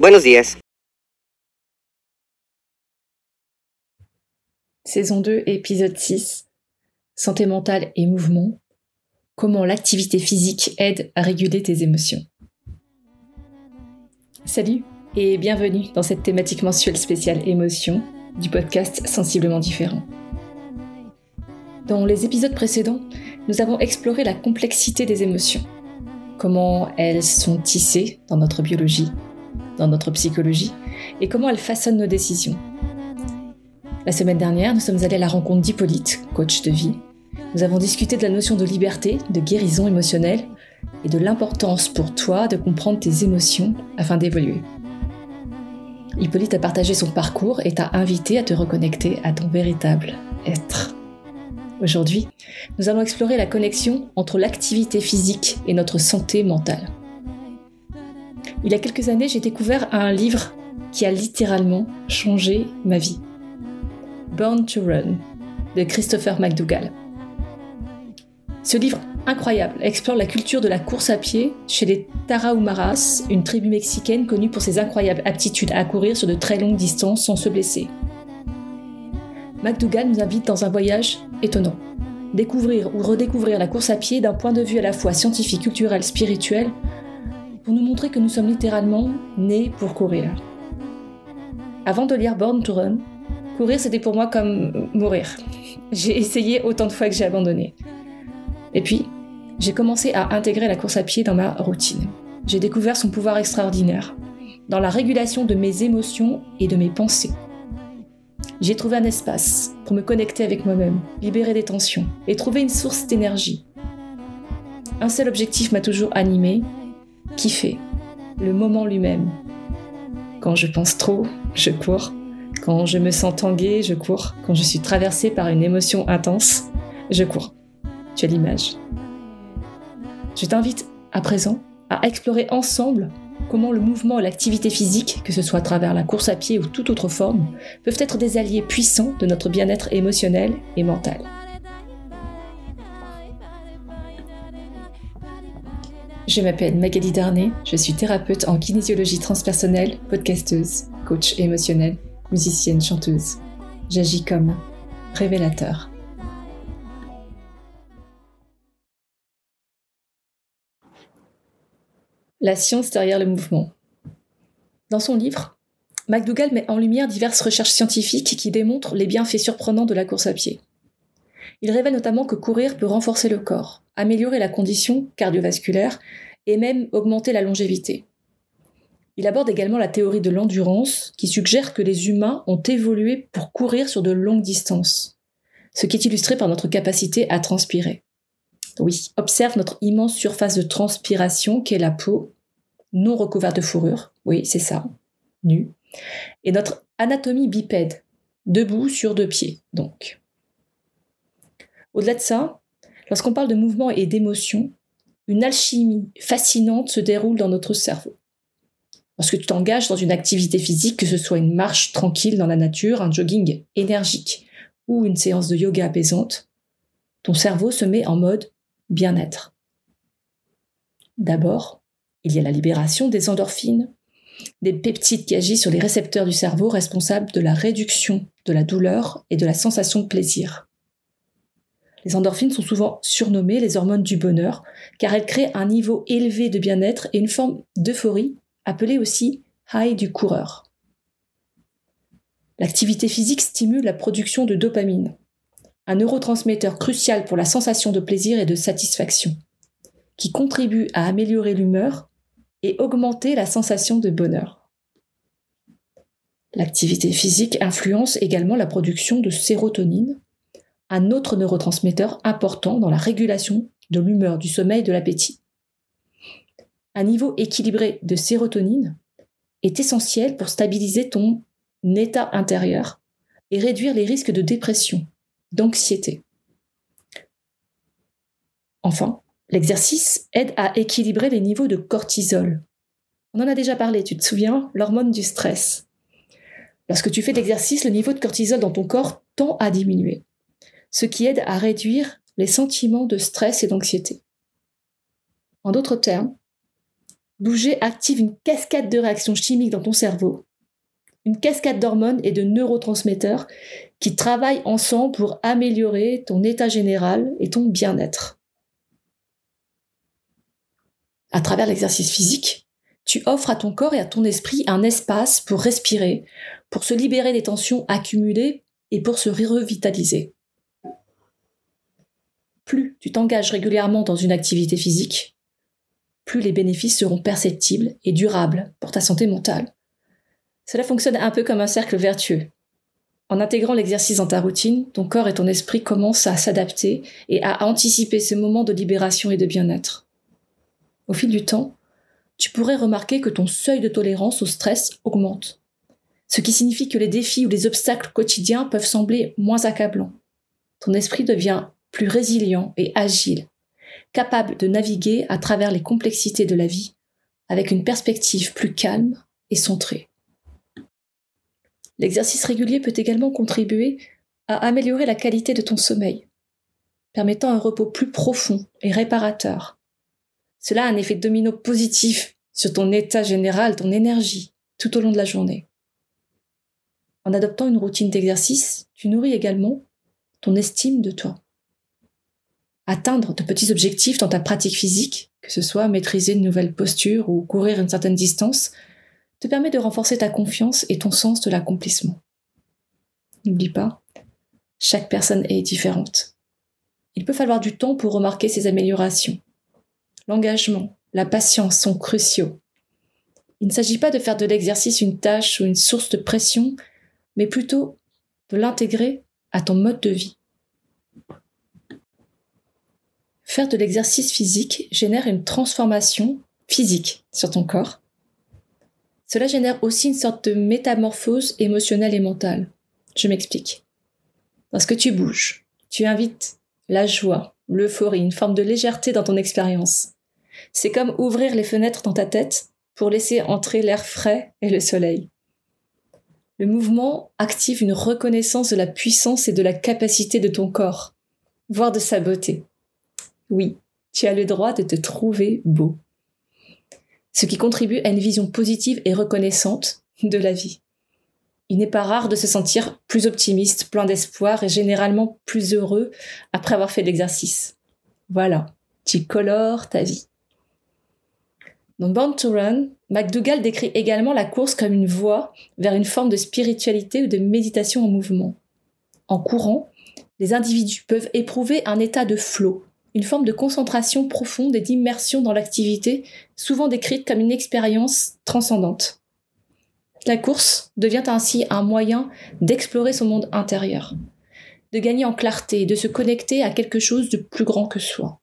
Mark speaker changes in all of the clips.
Speaker 1: Buenos días.
Speaker 2: Saison 2, épisode 6. Santé mentale et mouvement. Comment l'activité physique aide à réguler tes émotions. Salut et bienvenue dans cette thématique mensuelle spéciale émotion du podcast Sensiblement différent. Dans les épisodes précédents, nous avons exploré la complexité des émotions, comment elles sont tissées dans notre biologie, dans notre psychologie, et comment elles façonnent nos décisions. La semaine dernière, nous sommes allés à la rencontre d'Hippolyte, coach de vie. Nous avons discuté de la notion de liberté, de guérison émotionnelle et de l'importance pour toi de comprendre tes émotions afin d'évoluer. Hippolyte a partagé son parcours et t'a invité à te reconnecter à ton véritable être. Aujourd'hui, nous allons explorer la connexion entre l'activité physique et notre santé mentale. Il y a quelques années, j'ai découvert un livre qui a littéralement changé ma vie. Born to Run de Christopher McDougall. Ce livre incroyable explore la culture de la course à pied chez les Tarahumaras, une tribu mexicaine connue pour ses incroyables aptitudes à courir sur de très longues distances sans se blesser. McDougall nous invite dans un voyage étonnant. Découvrir ou redécouvrir la course à pied d'un point de vue à la fois scientifique, culturel, spirituel, pour nous montrer que nous sommes littéralement nés pour courir. Avant de lire Born to Run, courir c'était pour moi comme mourir. J'ai essayé autant de fois que j'ai abandonné. Et puis, j'ai commencé à intégrer la course à pied dans ma routine. J'ai découvert son pouvoir extraordinaire dans la régulation de mes émotions et de mes pensées. J'ai trouvé un espace pour me connecter avec moi-même, libérer des tensions et trouver une source d'énergie. Un seul objectif m'a toujours animé, kiffer, le moment lui-même. Quand je pense trop, je cours. Quand je me sens tanguée, je cours. Quand je suis traversée par une émotion intense, je cours. Tu as l'image. Je t'invite à présent à explorer ensemble comment le mouvement et l'activité physique, que ce soit à travers la course à pied ou toute autre forme, peuvent être des alliés puissants de notre bien-être émotionnel et mental. Je m'appelle Magali Darnay, je suis thérapeute en kinésiologie transpersonnelle, podcasteuse, coach émotionnel, musicienne, chanteuse. J'agis comme révélateur. La science derrière le mouvement. Dans son livre, McDougall met en lumière diverses recherches scientifiques qui démontrent les bienfaits surprenants de la course à pied. Il révèle notamment que courir peut renforcer le corps, améliorer la condition cardiovasculaire et même augmenter la longévité. Il aborde également la théorie de l'endurance qui suggère que les humains ont évolué pour courir sur de longues distances, ce qui est illustré par notre capacité à transpirer. Oui, observe notre immense surface de transpiration qu'est la peau, non recouverte de fourrure, oui, c'est ça, nue, et notre anatomie bipède, debout sur deux pieds, donc. Au-delà de ça, lorsqu'on parle de mouvement et d'émotion, une alchimie fascinante se déroule dans notre cerveau. Lorsque tu t'engages dans une activité physique, que ce soit une marche tranquille dans la nature, un jogging énergique ou une séance de yoga apaisante, ton cerveau se met en mode bien-être. D'abord, il y a la libération des endorphines, des peptides qui agissent sur les récepteurs du cerveau responsables de la réduction de la douleur et de la sensation de plaisir. Les endorphines sont souvent surnommées les hormones du bonheur, car elles créent un niveau élevé de bien-être et une forme d'euphorie, appelée aussi high du coureur. L'activité physique stimule la production de dopamine, un neurotransmetteur crucial pour la sensation de plaisir et de satisfaction, qui contribue à améliorer l'humeur et augmenter la sensation de bonheur. L'activité physique influence également la production de sérotonine, un autre neurotransmetteur important dans la régulation de l'humeur, du sommeil, de l'appétit. Un niveau équilibré de sérotonine est essentiel pour stabiliser ton état intérieur et réduire les risques de dépression, d'anxiété. Enfin, l'exercice aide à équilibrer les niveaux de cortisol. On en a déjà parlé, tu te souviens, l'hormone du stress. Lorsque tu fais de l'exercice, le niveau de cortisol dans ton corps tend à diminuer ce qui aide à réduire les sentiments de stress et d'anxiété. En d'autres termes, Bouger active une cascade de réactions chimiques dans ton cerveau, une cascade d'hormones et de neurotransmetteurs qui travaillent ensemble pour améliorer ton état général et ton bien-être. À travers l'exercice physique, tu offres à ton corps et à ton esprit un espace pour respirer, pour se libérer des tensions accumulées et pour se revitaliser. Plus tu t'engages régulièrement dans une activité physique, plus les bénéfices seront perceptibles et durables pour ta santé mentale. Cela fonctionne un peu comme un cercle vertueux. En intégrant l'exercice dans ta routine, ton corps et ton esprit commencent à s'adapter et à anticiper ce moment de libération et de bien-être. Au fil du temps, tu pourrais remarquer que ton seuil de tolérance au stress augmente, ce qui signifie que les défis ou les obstacles quotidiens peuvent sembler moins accablants. Ton esprit devient plus résilient et agile, capable de naviguer à travers les complexités de la vie avec une perspective plus calme et centrée. L'exercice régulier peut également contribuer à améliorer la qualité de ton sommeil, permettant un repos plus profond et réparateur. Cela a un effet domino positif sur ton état général, ton énergie, tout au long de la journée. En adoptant une routine d'exercice, tu nourris également ton estime de toi atteindre de petits objectifs dans ta pratique physique, que ce soit maîtriser une nouvelle posture ou courir une certaine distance, te permet de renforcer ta confiance et ton sens de l'accomplissement. N'oublie pas, chaque personne est différente. Il peut falloir du temps pour remarquer ces améliorations. L'engagement, la patience sont cruciaux. Il ne s'agit pas de faire de l'exercice une tâche ou une source de pression, mais plutôt de l'intégrer à ton mode de vie. Faire de l'exercice physique génère une transformation physique sur ton corps. Cela génère aussi une sorte de métamorphose émotionnelle et mentale. Je m'explique. Lorsque tu bouges, tu invites la joie, l'euphorie, une forme de légèreté dans ton expérience. C'est comme ouvrir les fenêtres dans ta tête pour laisser entrer l'air frais et le soleil. Le mouvement active une reconnaissance de la puissance et de la capacité de ton corps, voire de sa beauté. Oui, tu as le droit de te trouver beau. Ce qui contribue à une vision positive et reconnaissante de la vie. Il n'est pas rare de se sentir plus optimiste, plein d'espoir et généralement plus heureux après avoir fait l'exercice. Voilà, tu colores ta vie. Dans Born to Run, McDougall décrit également la course comme une voie vers une forme de spiritualité ou de méditation en mouvement. En courant, les individus peuvent éprouver un état de flot, une forme de concentration profonde et d'immersion dans l'activité, souvent décrite comme une expérience transcendante. La course devient ainsi un moyen d'explorer son monde intérieur, de gagner en clarté, de se connecter à quelque chose de plus grand que soi.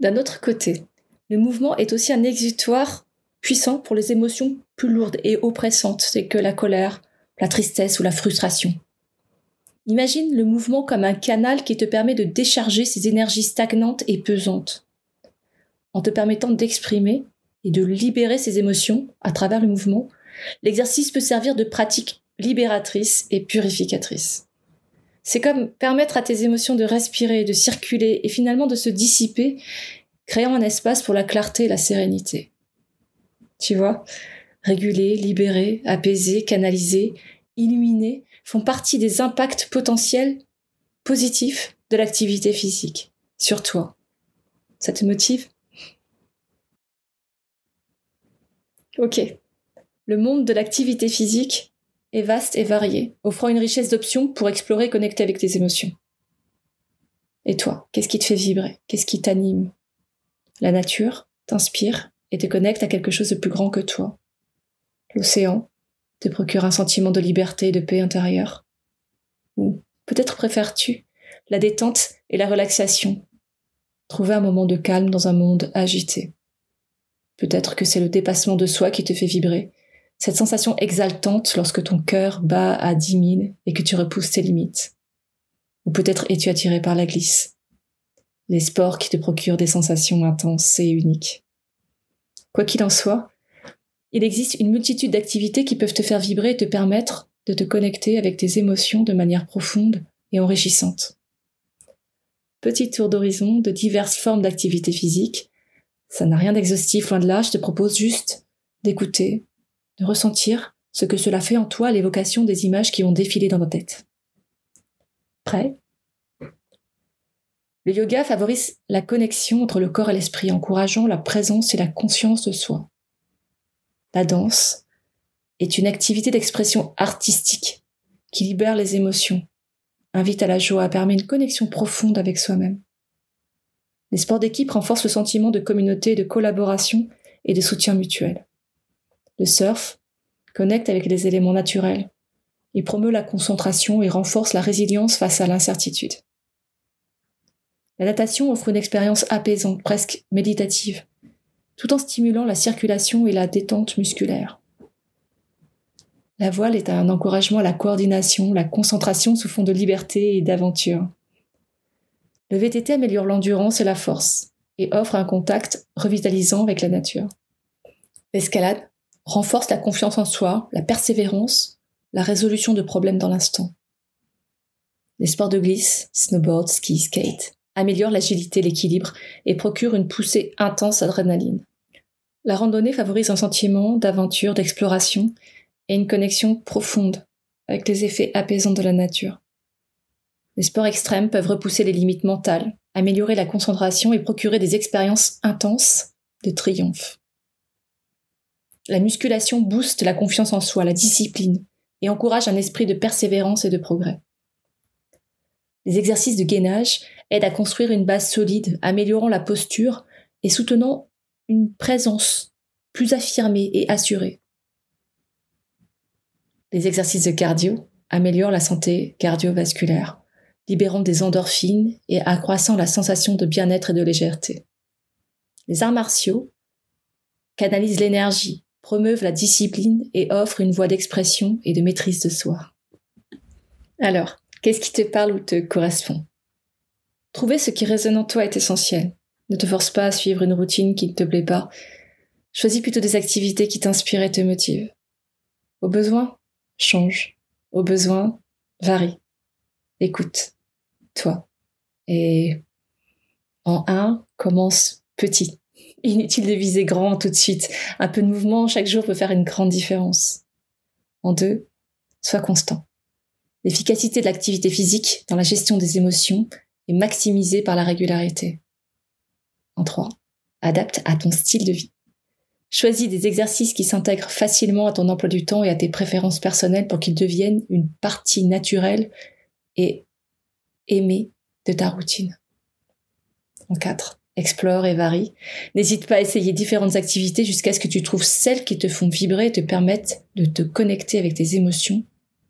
Speaker 2: D'un autre côté, le mouvement est aussi un exutoire puissant pour les émotions plus lourdes et oppressantes, telles que la colère, la tristesse ou la frustration. Imagine le mouvement comme un canal qui te permet de décharger ces énergies stagnantes et pesantes. En te permettant d'exprimer et de libérer ces émotions à travers le mouvement, l'exercice peut servir de pratique libératrice et purificatrice. C'est comme permettre à tes émotions de respirer, de circuler et finalement de se dissiper, créant un espace pour la clarté et la sérénité. Tu vois Réguler, libérer, apaiser, canaliser, illuminer font partie des impacts potentiels positifs de l'activité physique sur toi. Ça te motive? Ok. Le monde de l'activité physique est vaste et varié, offrant une richesse d'options pour explorer et connecter avec tes émotions. Et toi, qu'est-ce qui te fait vibrer? Qu'est-ce qui t'anime? La nature t'inspire et te connecte à quelque chose de plus grand que toi. L'océan, te procure un sentiment de liberté et de paix intérieure Ou peut-être préfères-tu la détente et la relaxation Trouver un moment de calme dans un monde agité. Peut-être que c'est le dépassement de soi qui te fait vibrer, cette sensation exaltante lorsque ton cœur bat à dix mille et que tu repousses tes limites. Ou peut-être es-tu attiré par la glisse, les sports qui te procurent des sensations intenses et uniques. Quoi qu'il en soit, il existe une multitude d'activités qui peuvent te faire vibrer et te permettre de te connecter avec tes émotions de manière profonde et enrichissante. Petit tour d'horizon de diverses formes d'activités physiques, Ça n'a rien d'exhaustif, loin de là, je te propose juste d'écouter, de ressentir ce que cela fait en toi l'évocation des images qui vont défiler dans nos têtes. Prêt? Le yoga favorise la connexion entre le corps et l'esprit, encourageant la présence et la conscience de soi. La danse est une activité d'expression artistique qui libère les émotions, invite à la joie, permet une connexion profonde avec soi-même. Les sports d'équipe renforcent le sentiment de communauté, de collaboration et de soutien mutuel. Le surf connecte avec les éléments naturels. Il promeut la concentration et renforce la résilience face à l'incertitude. La natation offre une expérience apaisante, presque méditative, tout en stimulant la circulation et la détente musculaire. La voile est un encouragement à la coordination, la concentration sous fond de liberté et d'aventure. Le VTT améliore l'endurance et la force et offre un contact revitalisant avec la nature. L'escalade renforce la confiance en soi, la persévérance, la résolution de problèmes dans l'instant. Les sports de glisse, snowboard, ski, skate, améliorent l'agilité, l'équilibre et procurent une poussée intense d'adrénaline. La randonnée favorise un sentiment d'aventure, d'exploration et une connexion profonde avec les effets apaisants de la nature. Les sports extrêmes peuvent repousser les limites mentales, améliorer la concentration et procurer des expériences intenses de triomphe. La musculation booste la confiance en soi, la discipline, et encourage un esprit de persévérance et de progrès. Les exercices de gainage aident à construire une base solide, améliorant la posture et soutenant une présence plus affirmée et assurée. Les exercices de cardio améliorent la santé cardiovasculaire, libérant des endorphines et accroissant la sensation de bien-être et de légèreté. Les arts martiaux canalisent l'énergie, promeuvent la discipline et offrent une voie d'expression et de maîtrise de soi. Alors, qu'est-ce qui te parle ou te correspond? Trouver ce qui résonne en toi est essentiel. Ne te force pas à suivre une routine qui ne te plaît pas. Choisis plutôt des activités qui t'inspirent et te motivent. Au besoin, change. Au besoin, varie. Écoute, toi. Et en un, commence petit. Inutile de viser grand tout de suite. Un peu de mouvement chaque jour peut faire une grande différence. En deux, sois constant. L'efficacité de l'activité physique dans la gestion des émotions est maximisée par la régularité. En trois, adapte à ton style de vie. Choisis des exercices qui s'intègrent facilement à ton emploi du temps et à tes préférences personnelles pour qu'ils deviennent une partie naturelle et aimée de ta routine. En 4. Explore et varie. N'hésite pas à essayer différentes activités jusqu'à ce que tu trouves celles qui te font vibrer et te permettent de te connecter avec tes émotions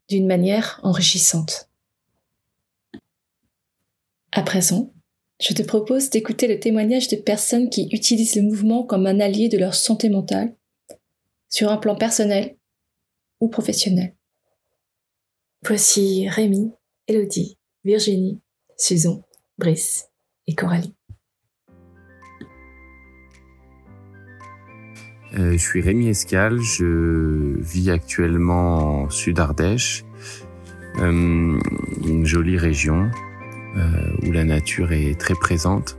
Speaker 2: d'une manière enrichissante. À présent, je te propose d'écouter le témoignage de personnes qui utilisent le mouvement comme un allié de leur santé mentale, sur un plan personnel ou professionnel. Voici Rémi, Elodie, Virginie, Susan, Brice et Coralie.
Speaker 1: Euh, je suis Rémi Escal, je vis actuellement en Sud-Ardèche, euh, une jolie région euh, où la nature est très présente.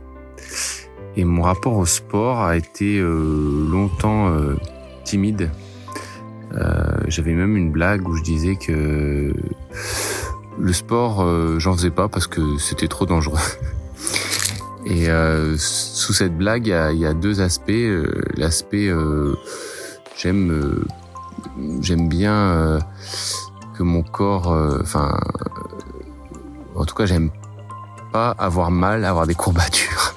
Speaker 1: Et mon rapport au sport a été euh, longtemps euh, timide. J'avais même une blague où je disais que le sport, j'en faisais pas parce que c'était trop dangereux. Et sous cette blague, il y a, deux aspects. L'aspect, j'aime, j'aime bien que mon corps, enfin, en tout cas, j'aime pas avoir mal, avoir des courbatures.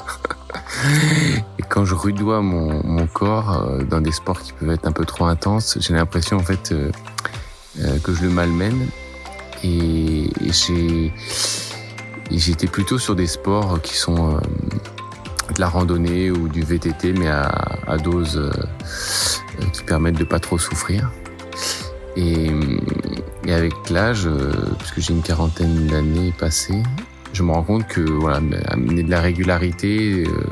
Speaker 1: Et quand je rudoie mon, corps euh, dans des sports qui peuvent être un peu trop intenses, j'ai l'impression en fait euh, euh, que je le malmène. Et, j'ai j'étais plutôt sur des sports qui sont de la randonnée ou du VTT, mais à, à dose qui permettent de pas trop souffrir. Et, et avec l'âge, puisque j'ai une quarantaine d'années passées, je me rends compte que amener de la régularité, euh,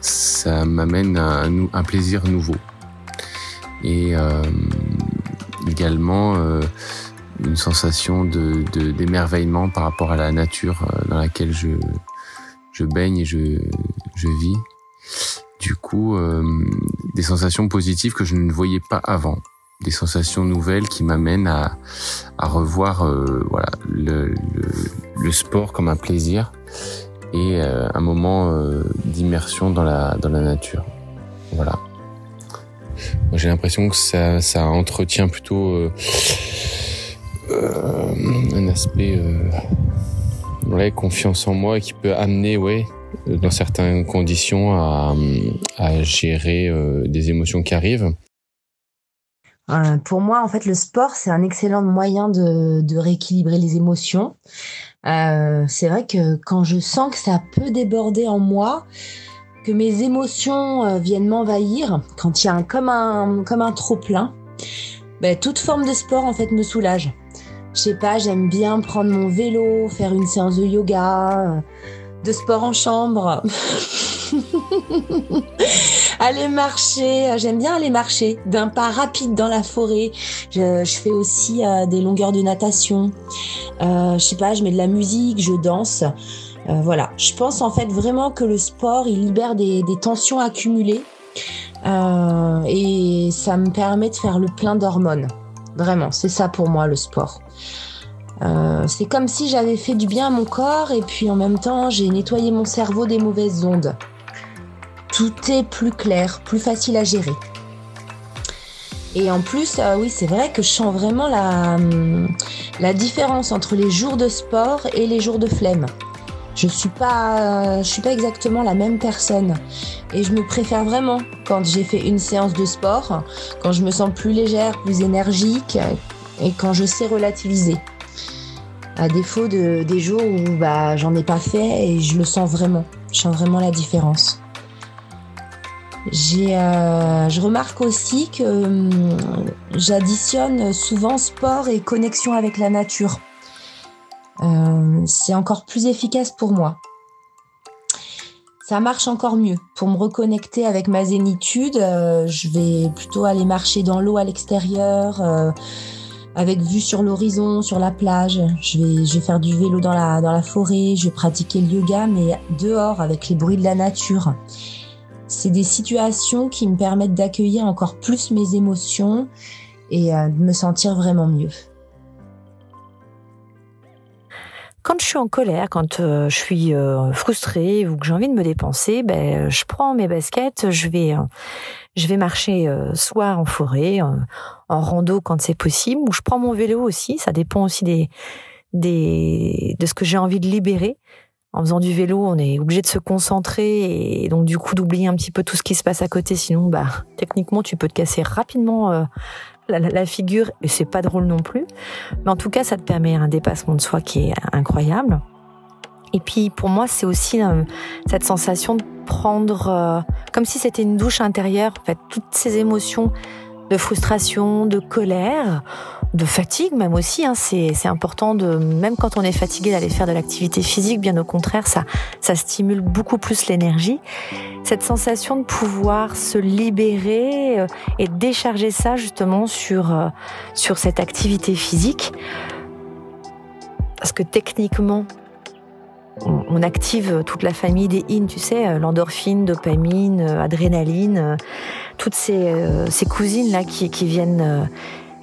Speaker 1: ça m'amène un, un, plaisir nouveau. Et euh, également euh, une sensation de, d'émerveillement par rapport à la nature dans laquelle je, baigne et je vis. du coup des sensations positives que je ne voyais pas avant des sensations nouvelles qui m'amènent à, à revoir voilà le, le, sport comme un plaisir et un moment d'immersion dans la dans la nature voilà j'ai l'impression que ça, ça entretient plutôt euh, euh, un aspect euh, ouais, confiance en moi qui peut amener, ouais, dans certaines conditions, à, à gérer des émotions qui arrivent.
Speaker 3: Pour moi, en fait, le sport, c'est un excellent moyen de, de rééquilibrer les émotions. c'est vrai que quand je sens que ça peut déborder en moi, que mes émotions euh, viennent m'envahir, quand il y a un, comme un, comme un trop plein, ben, toute forme de sport en fait me soulage. Je sais pas, j'aime bien prendre mon vélo, faire une séance de yoga, euh, de sport en chambre, aller marcher. Euh, j'aime bien aller marcher d'un pas rapide dans la forêt. Je, fais aussi des longueurs de natation. je sais pas, je mets de la musique, je danse. Euh, voilà, je pense en fait vraiment que le sport, il libère des, tensions accumulées euh, et ça me permet de faire le plein d'hormones. Vraiment, c'est ça pour moi le sport. Euh, c'est comme si j'avais fait du bien à mon corps et puis en même temps j'ai nettoyé mon cerveau des mauvaises ondes. Tout est plus clair, plus facile à gérer. Et en plus, oui, c'est vrai que je sens vraiment la, hum, la différence entre les jours de sport et les jours de flemme je suis pas, je suis pas exactement la même personne. Et je me préfère vraiment quand j'ai fait une séance de sport, quand je me sens plus légère, plus énergique et quand je sais relativiser. À défaut de, des jours où bah, j'en ai pas fait et je le sens vraiment. Je sens vraiment la différence. Euh, je remarque aussi que hum, j'additionne souvent sport et connexion avec la nature. Euh, c'est encore plus efficace pour moi. Ça marche encore mieux. Pour me reconnecter avec ma zénitude, euh, je vais plutôt aller marcher dans l'eau à l'extérieur, euh, avec vue sur l'horizon, sur la plage. Je vais, je vais faire du vélo dans la, dans la forêt, je vais pratiquer le yoga, mais dehors, avec les bruits de la nature. C'est des situations qui me permettent d'accueillir encore plus mes émotions et de me sentir vraiment mieux.
Speaker 4: Quand je suis en colère, quand euh, je suis euh, frustrée ou que j'ai envie de me dépenser, ben je prends mes baskets, je vais euh, je vais marcher soit en forêt, en rando quand c'est possible, ou je prends mon vélo aussi. Ça dépend aussi des des de ce que j'ai envie de libérer. En faisant du vélo, on est obligé de se concentrer et donc du coup d'oublier un petit peu tout ce qui se passe à côté. Sinon, bah techniquement, tu peux te casser rapidement la, figure et c'est pas drôle non plus. Mais en tout cas, ça te permet un dépassement de soi qui est incroyable. Et puis pour moi, c'est aussi euh, cette sensation de prendre, euh, comme si c'était une douche intérieure, toutes ces émotions de frustration, de colère, de fatigue même aussi. Hein. C'est, important de, même quand on est fatigué, d'aller faire de l'activité physique. Bien au contraire, ça, ça stimule beaucoup plus l'énergie. Cette sensation de pouvoir se libérer euh, et décharger ça justement sur, euh, sur cette activité physique. Parce que techniquement, on, active toute la famille des in, tu sais, euh, l'endorphine, dopamine, adrénaline, toutes ces, ces cousines là qui, qui viennent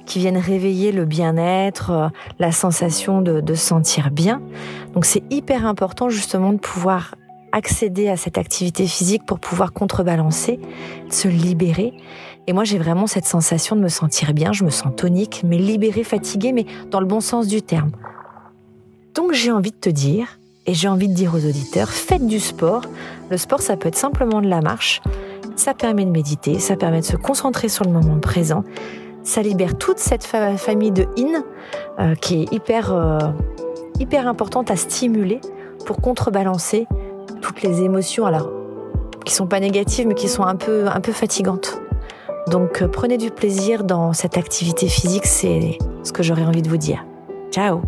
Speaker 4: qui viennent réveiller le bien-être, euh, la sensation de, de se sentir bien. Donc c'est hyper important justement de pouvoir accéder à cette activité physique pour pouvoir contrebalancer, se libérer. Et moi, j'ai vraiment cette sensation de me sentir bien, je me sens tonique, mais libérée, fatiguée, mais dans le bon sens du terme. Donc j'ai envie de te dire, et j'ai envie de dire aux auditeurs, faites du sport. Le sport, ça peut être simplement de la marche. Ça permet de méditer, ça permet de se concentrer sur le moment présent ça libère toute cette famille de in euh, qui est hyper, euh, hyper importante à stimuler pour contrebalancer toutes les émotions, alors qui sont pas négatives mais qui sont un peu, un peu fatigantes. Donc euh, prenez du plaisir dans cette activité physique, c'est ce que j'aurais envie de vous dire. Ciao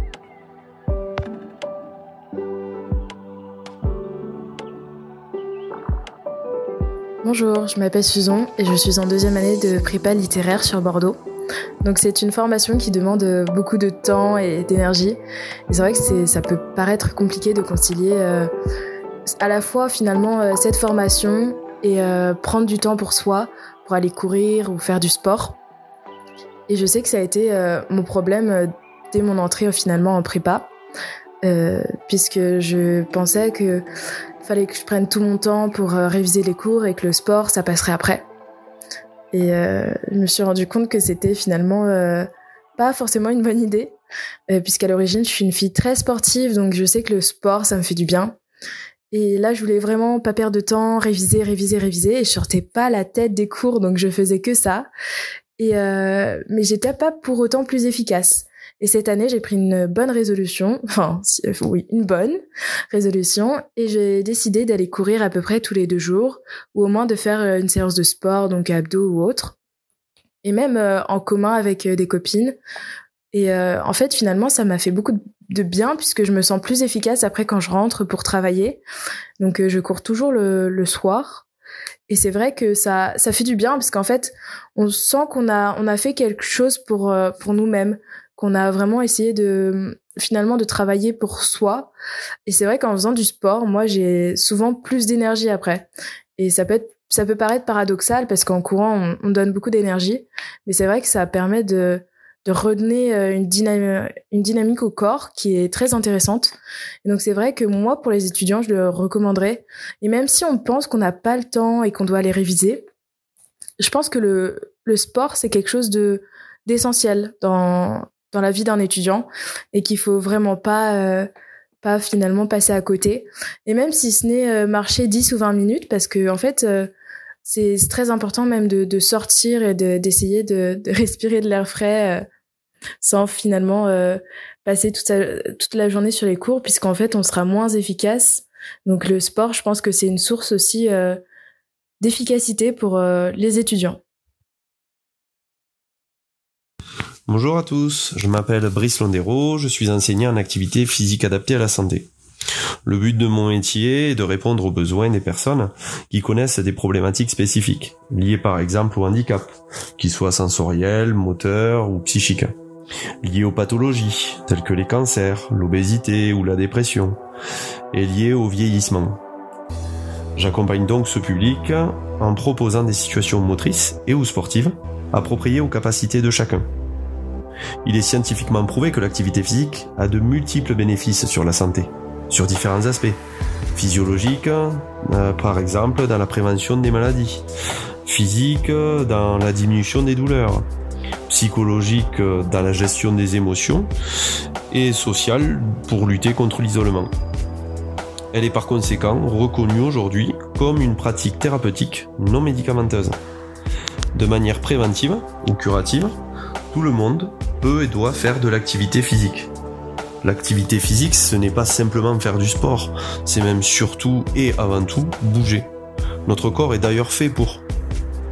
Speaker 5: Bonjour, je m'appelle Susan et je suis en deuxième année de prépa littéraire sur Bordeaux. Donc c'est une formation qui demande beaucoup de temps et d'énergie. Et c'est vrai que ça peut paraître compliqué de concilier euh, à la fois finalement euh, cette formation et prendre du temps pour soi, pour aller courir ou faire du sport. Et je sais que ça a été mon problème dès mon entrée finalement en prépa, puisque je pensais que fallait que je prenne tout mon temps pour réviser les cours et que le sport ça passerait après. Et je me suis rendu compte que c'était finalement pas forcément une bonne idée, euh, puisqu'à l'origine, je suis une fille très sportive, donc je sais que le sport, ça me fait du bien. Et là, je voulais vraiment pas perdre de temps, réviser, réviser, réviser, et je sortais pas la tête des cours, donc je faisais que ça. Et euh, mais j'étais pas pour autant plus efficace. Et cette année, j'ai pris une bonne résolution, enfin euh, oui, une bonne résolution, et j'ai décidé d'aller courir à peu près tous les deux jours, ou au moins de faire euh, une séance de sport, donc abdos ou autre et même euh, en commun avec des copines. Et en fait, finalement, ça m'a fait beaucoup de bien puisque je me sens plus efficace après quand je rentre pour travailler. Donc, je cours toujours le, le soir. Et c'est vrai que ça, ça fait du bien parce qu'en fait, on sent qu'on a, on a fait quelque chose pour, pour nous-mêmes, qu'on a vraiment essayé de, finalement, de travailler pour soi. Et c'est vrai qu'en faisant du sport, moi, j'ai souvent plus d'énergie après. Et ça peut être ça peut paraître paradoxal parce qu'en courant, on, donne beaucoup d'énergie, mais c'est vrai que ça permet de, de redonner euh, une, dynamique, une dynamique au corps qui est très intéressante. Et donc c'est vrai que moi, pour les étudiants, je le recommanderais. Et même si on pense qu'on n'a pas le temps et qu'on doit aller réviser, je pense que le, le sport, c'est quelque chose de d'essentiel dans, dans la vie d'un étudiant et qu'il faut vraiment pas... Euh, pas finalement passer à côté. Et même si ce n'est euh, marcher 10 ou 20 minutes, parce que en fait, euh, c'est très important même de, sortir et d'essayer de, de, respirer de l'air frais sans finalement passer toute, toute la journée sur les cours, puisqu'en fait, on sera moins efficace. Donc le sport, je pense que c'est une source aussi d'efficacité pour les étudiants.
Speaker 6: Bonjour à tous, je m'appelle Brice Londero, je suis enseignant en activité physique adaptée à la santé. Le but de mon métier est de répondre aux besoins des personnes qui connaissent des problématiques spécifiques, liées par exemple au handicap, qu'ils soient sensoriels, moteurs ou psychiques, liées aux pathologies telles que les cancers, l'obésité ou la dépression, et liées au vieillissement. J'accompagne donc ce public en proposant des situations motrices et ou sportives appropriées aux capacités de chacun. Il est scientifiquement prouvé que l'activité physique a de multiples bénéfices sur la santé, sur différents aspects. Physiologiques, euh, par exemple, dans la prévention des maladies. Physique, dans la diminution des douleurs. Psychologique, dans la gestion des émotions. Et social, pour lutter contre l'isolement. Elle est par conséquent reconnue aujourd'hui comme une pratique thérapeutique non médicamenteuse. De manière préventive ou curative, tout le monde peut et doit faire de l'activité physique. L'activité physique, ce n'est pas simplement faire du sport, c'est même surtout et avant tout bouger. Notre corps est d'ailleurs fait pour.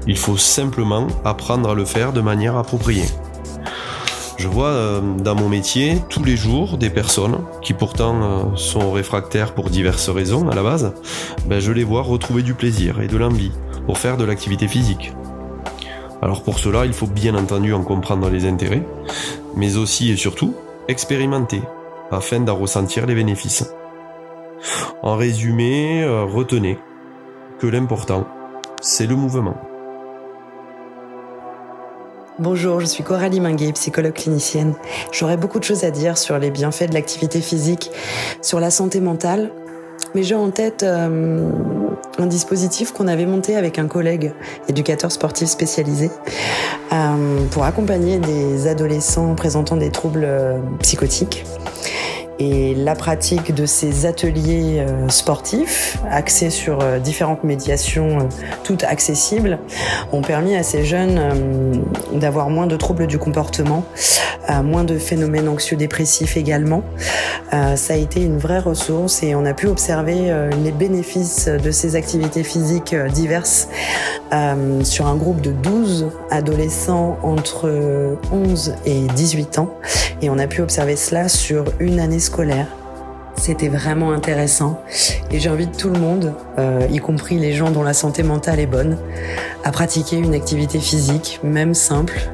Speaker 6: Il faut simplement apprendre à le faire de manière appropriée. Je vois euh, dans mon métier tous les jours des personnes qui pourtant euh, sont réfractaires pour diverses raisons à la base, ben, je les vois retrouver du plaisir et de l'envie pour faire de l'activité physique. Alors pour cela, il faut bien entendu en comprendre les intérêts, mais aussi et surtout expérimenter, afin d'en ressentir les bénéfices. En résumé, euh, retenez que l'important, c'est le mouvement.
Speaker 7: Bonjour, je suis Coralie Minguet, psychologue clinicienne. J'aurais beaucoup de choses à dire sur les bienfaits de l'activité physique, sur la santé mentale, mais j'ai en tête euh, un dispositif qu'on avait monté avec un collègue éducateur sportif spécialisé euh, pour accompagner des adolescents présentant des troubles euh, psychotiques. Et la pratique de ces ateliers euh, sportifs, axés sur euh, différentes médiations, euh, toutes accessibles, ont permis à ces jeunes d'avoir moins de troubles du comportement, moins de phénomènes anxieux-dépressifs également. Ça a été une vraie ressource et on a pu observer les bénéfices de ces activités physiques diverses sur un groupe de 12 adolescents entre 11 et 18 ans. Et on a pu observer cela sur une année C'était vraiment intéressant. Et j'invite tout le monde, euh, y compris les gens dont la santé mentale est bonne, à pratiquer une activité physique, même simple,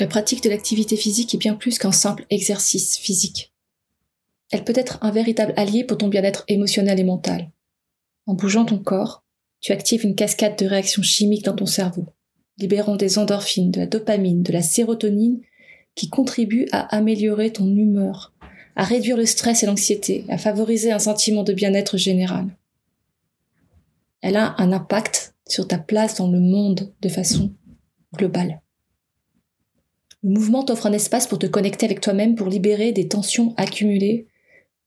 Speaker 2: La pratique de l'activité physique est bien plus qu'un simple exercice physique. Elle peut être un véritable allié pour ton bien-être émotionnel et mental. En bougeant ton corps, tu actives une cascade de réactions chimiques dans ton cerveau, libérant des endorphines, de la dopamine, de la sérotonine, qui contribuent à améliorer ton humeur, à réduire le stress et l'anxiété, à favoriser un sentiment de bien-être général. Elle a un impact sur ta place dans le monde de façon globale. Le mouvement t'offre un espace pour te connecter avec toi-même, pour libérer des tensions accumulées,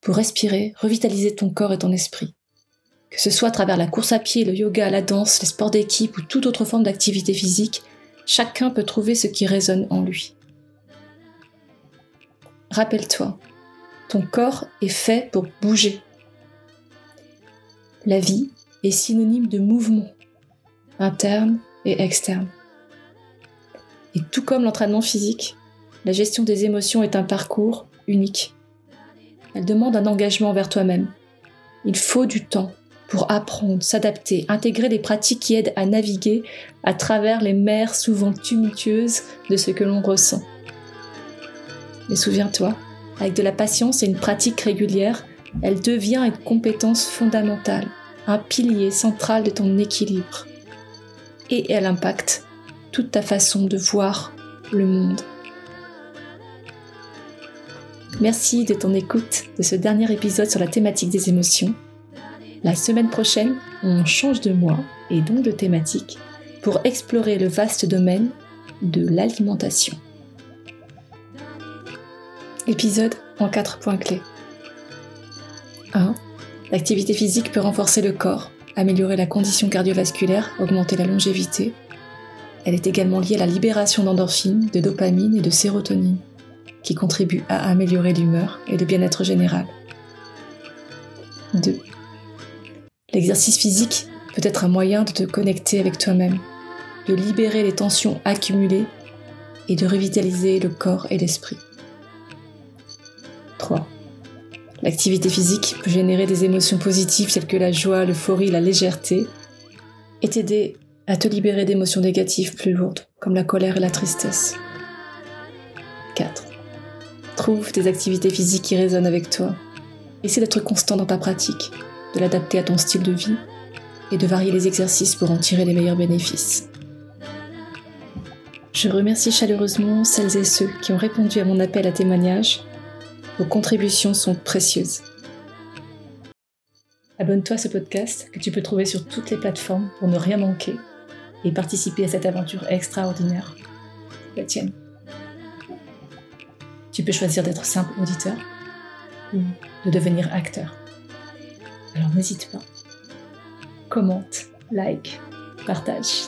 Speaker 2: pour respirer, revitaliser ton corps et ton esprit. Que ce soit à travers la course à pied, le yoga, la danse, les sports d'équipe ou toute autre forme d'activité physique, chacun peut trouver ce qui résonne en lui. Rappelle-toi, ton corps est fait pour bouger. La vie est synonyme de mouvement, interne et externe. Et tout comme l'entraînement physique, la gestion des émotions est un parcours unique. Elle demande un engagement vers toi-même. Il faut du temps pour apprendre, s'adapter, intégrer des pratiques qui aident à naviguer à travers les mers souvent tumultueuses de ce que l'on ressent. Mais souviens-toi, avec de la patience et une pratique régulière, elle devient une compétence fondamentale, un pilier central de ton équilibre. Et elle impacte toute ta façon de voir le monde. Merci de ton écoute de ce dernier épisode sur la thématique des émotions. La semaine prochaine, on change de mois et donc de thématique pour explorer le vaste domaine de l'alimentation. Épisode en 4 points clés. 1. L'activité physique peut renforcer le corps, améliorer la condition cardiovasculaire, augmenter la longévité. Elle est également liée à la libération d'endorphines, de dopamine et de sérotonine, qui contribuent à améliorer l'humeur et le bien-être général. 2. L'exercice physique peut être un moyen de te connecter avec toi-même, de libérer les tensions accumulées et de revitaliser le corps et l'esprit. 3. L'activité physique peut générer des émotions positives telles que la joie, l'euphorie, la légèreté, et t'aider à te libérer d'émotions négatives plus lourdes, comme la colère et la tristesse. 4. Trouve des activités physiques qui résonnent avec toi. Essaie d'être constant dans ta pratique, de l'adapter à ton style de vie et de varier les exercices pour en tirer les meilleurs bénéfices. Je remercie chaleureusement celles et ceux qui ont répondu à mon appel à témoignage vos contributions sont précieuses. Abonne-toi à ce podcast que tu peux trouver sur toutes les plateformes pour ne rien manquer et participer à cette aventure extraordinaire, la tienne. Tu peux choisir d'être simple auditeur ou de devenir acteur. Alors n'hésite pas. Commente, like, partage.